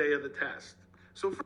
day of the test. So for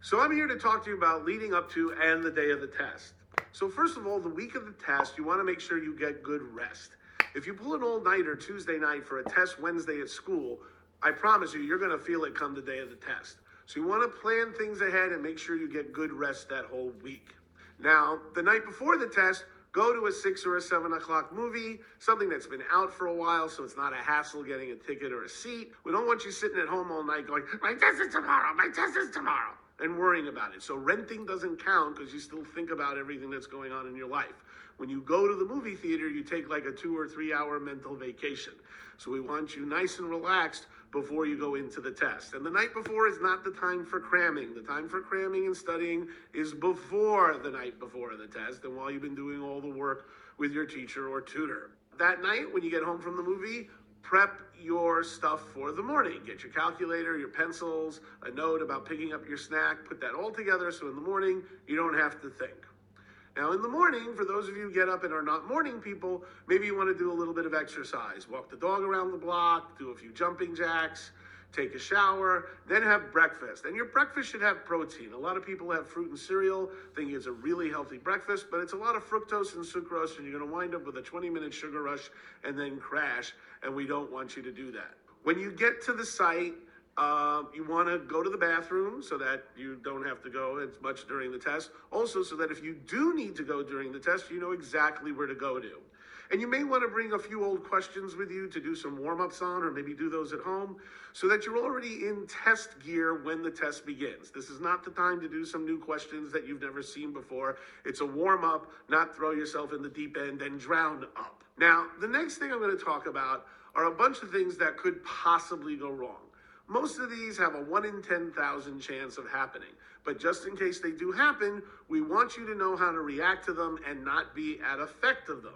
So I'm here to talk to you about leading up to and the day of the test. So first of all, the week of the test, you want to make sure you get good rest. If you pull an all-nighter Tuesday night for a test Wednesday at school, I promise you, you're going to feel it come the day of the test. So you want to plan things ahead and make sure you get good rest that whole week. Now, the night before the test, go to a six or a seven o'clock movie, something that's been out for a while, so it's not a hassle getting a ticket or a seat. We don't want you sitting at home all night going, My test is tomorrow, my test is tomorrow, and worrying about it. So renting doesn't count because you still think about everything that's going on in your life. When you go to the movie theater, you take like a two or three hour mental vacation. So we want you nice and relaxed before you go into the test. And the night before is not the time for cramming. The time for cramming and studying is before the night before the test and while you've been doing all the work with your teacher or tutor. That night, when you get home from the movie, prep your stuff for the morning. Get your calculator, your pencils, a note about picking up your snack, put that all together so in the morning you don't have to think. Now, in the morning, for those of you who get up and are not morning people, maybe you want to do a little bit of exercise. Walk the dog around the block, do a few jumping jacks, take a shower, then have breakfast. And your breakfast should have protein. A lot of people have fruit and cereal, thinking it's a really healthy breakfast, but it's a lot of fructose and sucrose, and you're going to wind up with a 20 minute sugar rush and then crash. And we don't want you to do that. When you get to the site, um, you want to go to the bathroom so that you don't have to go as much during the test. Also, so that if you do need to go during the test, you know exactly where to go to. And you may want to bring a few old questions with you to do some warm ups on, or maybe do those at home, so that you're already in test gear when the test begins. This is not the time to do some new questions that you've never seen before. It's a warm up, not throw yourself in the deep end and drown up. Now, the next thing I'm going to talk about are a bunch of things that could possibly go wrong. Most of these have a 1 in 10,000 chance of happening. But just in case they do happen, we want you to know how to react to them and not be at effect of them.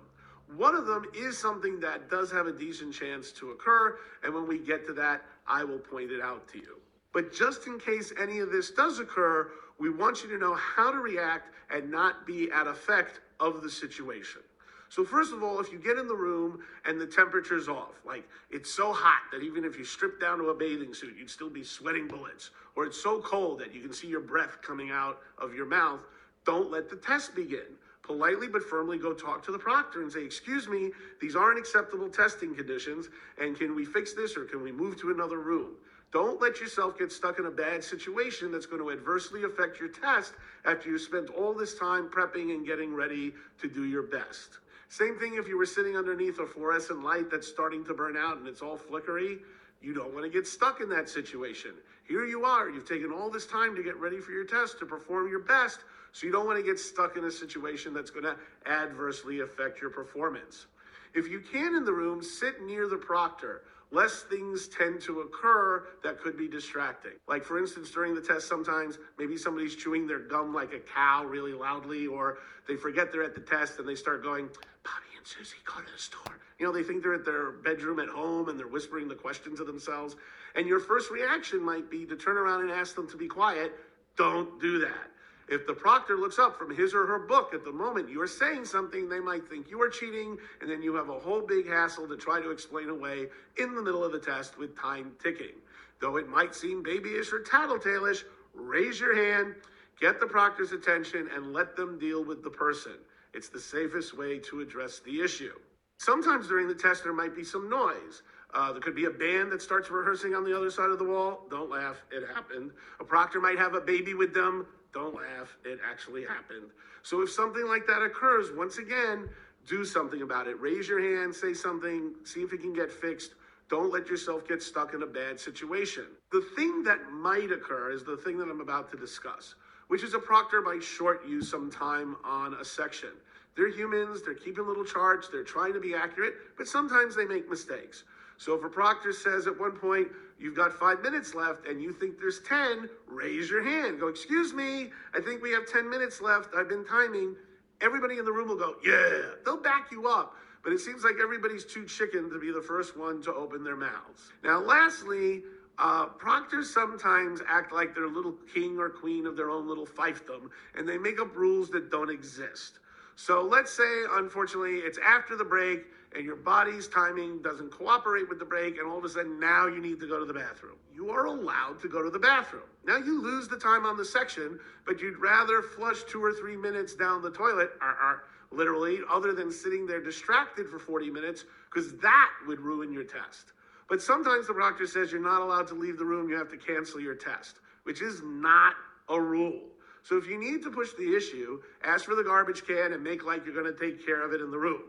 One of them is something that does have a decent chance to occur, and when we get to that, I will point it out to you. But just in case any of this does occur, we want you to know how to react and not be at effect of the situation. So first of all, if you get in the room and the temperature's off, like it's so hot that even if you strip down to a bathing suit, you'd still be sweating bullets, or it's so cold that you can see your breath coming out of your mouth, don't let the test begin. Politely but firmly go talk to the proctor and say, Excuse me, these aren't acceptable testing conditions, and can we fix this or can we move to another room? Don't let yourself get stuck in a bad situation that's going to adversely affect your test after you spent all this time prepping and getting ready to do your best. Same thing if you were sitting underneath a fluorescent light that's starting to burn out and it's all flickery. You don't want to get stuck in that situation. Here you are, you've taken all this time to get ready for your test, to perform your best, so you don't want to get stuck in a situation that's going to adversely affect your performance. If you can in the room, sit near the proctor less things tend to occur that could be distracting. Like, for instance, during the test, sometimes maybe somebody's chewing their gum like a cow really loudly, or they forget they're at the test and they start going, Bobby and Susie, go to the store. You know, they think they're at their bedroom at home and they're whispering the question to themselves. And your first reaction might be to turn around and ask them to be quiet. Don't do that. If the proctor looks up from his or her book at the moment you're saying something, they might think you are cheating, and then you have a whole big hassle to try to explain away in the middle of the test with time ticking. Though it might seem babyish or tattletale-ish, raise your hand, get the proctor's attention, and let them deal with the person. It's the safest way to address the issue. Sometimes during the test, there might be some noise. Uh, there could be a band that starts rehearsing on the other side of the wall. Don't laugh, it happened. A proctor might have a baby with them. Don't laugh, it actually happened. So if something like that occurs, once again, do something about it. Raise your hand, say something, see if it can get fixed. Don't let yourself get stuck in a bad situation. The thing that might occur is the thing that I'm about to discuss, which is a proctor might short you some time on a section. They're humans, they're keeping little charts, they're trying to be accurate, but sometimes they make mistakes. So if a proctor says at one point, you've got five minutes left and you think there's 10, raise your hand. Go, excuse me, I think we have 10 minutes left. I've been timing. Everybody in the room will go, yeah, they'll back you up. But it seems like everybody's too chicken to be the first one to open their mouths. Now, lastly, uh, proctors sometimes act like they're a little king or queen of their own little fiefdom, and they make up rules that don't exist. So let's say, unfortunately, it's after the break and your body's timing doesn't cooperate with the break, and all of a sudden now you need to go to the bathroom. You are allowed to go to the bathroom. Now you lose the time on the section, but you'd rather flush two or three minutes down the toilet, uh, uh, literally, other than sitting there distracted for 40 minutes, because that would ruin your test. But sometimes the proctor says you're not allowed to leave the room, you have to cancel your test, which is not a rule. So if you need to push the issue, ask for the garbage can and make like you're going to take care of it in the room.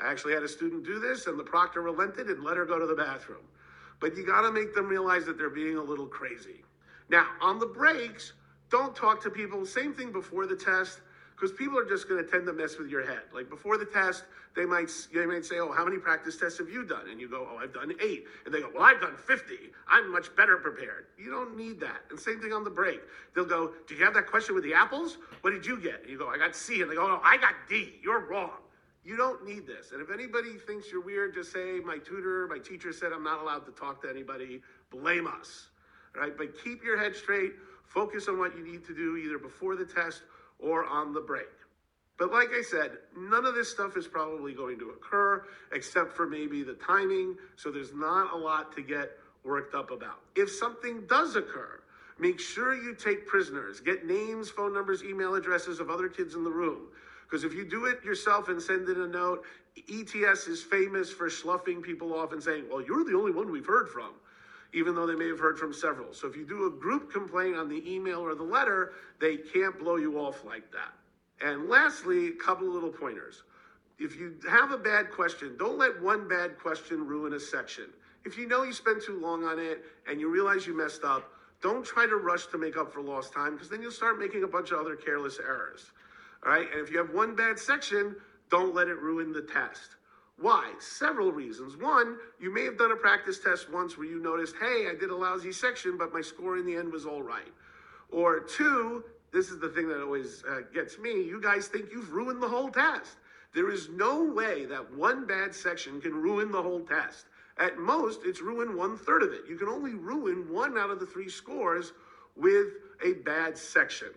I actually had a student do this, and the proctor relented and let her go to the bathroom. But you got to make them realize that they're being a little crazy. Now, on the breaks, don't talk to people. Same thing before the test, because people are just going to tend to mess with your head. Like before the test, they might they might say, "Oh, how many practice tests have you done?" And you go, "Oh, I've done eight. And they go, "Well, I've done 50. I'm much better prepared." You don't need that. And same thing on the break. They'll go, "Did you have that question with the apples? What did you get?" And you go, "I got C." And they go, "No, I got D. You're wrong." You don't need this. And if anybody thinks you're weird, just say, my tutor, my teacher said I'm not allowed to talk to anybody. Blame us. Right? But keep your head straight. Focus on what you need to do either before the test or on the break. But like I said, none of this stuff is probably going to occur except for maybe the timing. So there's not a lot to get worked up about. If something does occur, make sure you take prisoners, get names, phone numbers, email addresses of other kids in the room. Because if you do it yourself and send in a note, ETS is famous for sloughing people off and saying, well, you're the only one we've heard from, even though they may have heard from several. So if you do a group complaint on the email or the letter, they can't blow you off like that. And lastly, a couple little pointers. If you have a bad question, don't let one bad question ruin a section. If you know you spent too long on it and you realize you messed up, don't try to rush to make up for lost time because then you'll start making a bunch of other careless errors. All right. And if you have one bad section, don't let it ruin the test. Why? Several reasons. One, you may have done a practice test once where you noticed, hey, I did a lousy section, but my score in the end was all right. Or two, this is the thing that always uh, gets me, you guys think you've ruined the whole test. There is no way that one bad section can ruin the whole test. At most, it's ruined one third of it. You can only ruin one out of the three scores with a bad section.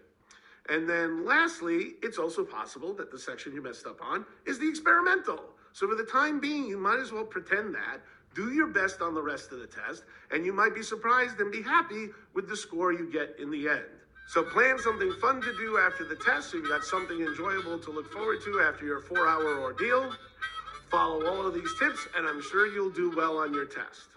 And then lastly, it's also possible that the section you messed up on is the experimental. So for the time being, you might as well pretend that, do your best on the rest of the test, and you might be surprised and be happy with the score you get in the end. So plan something fun to do after the test so you've got something enjoyable to look forward to after your four hour ordeal. Follow all of these tips, and I'm sure you'll do well on your test.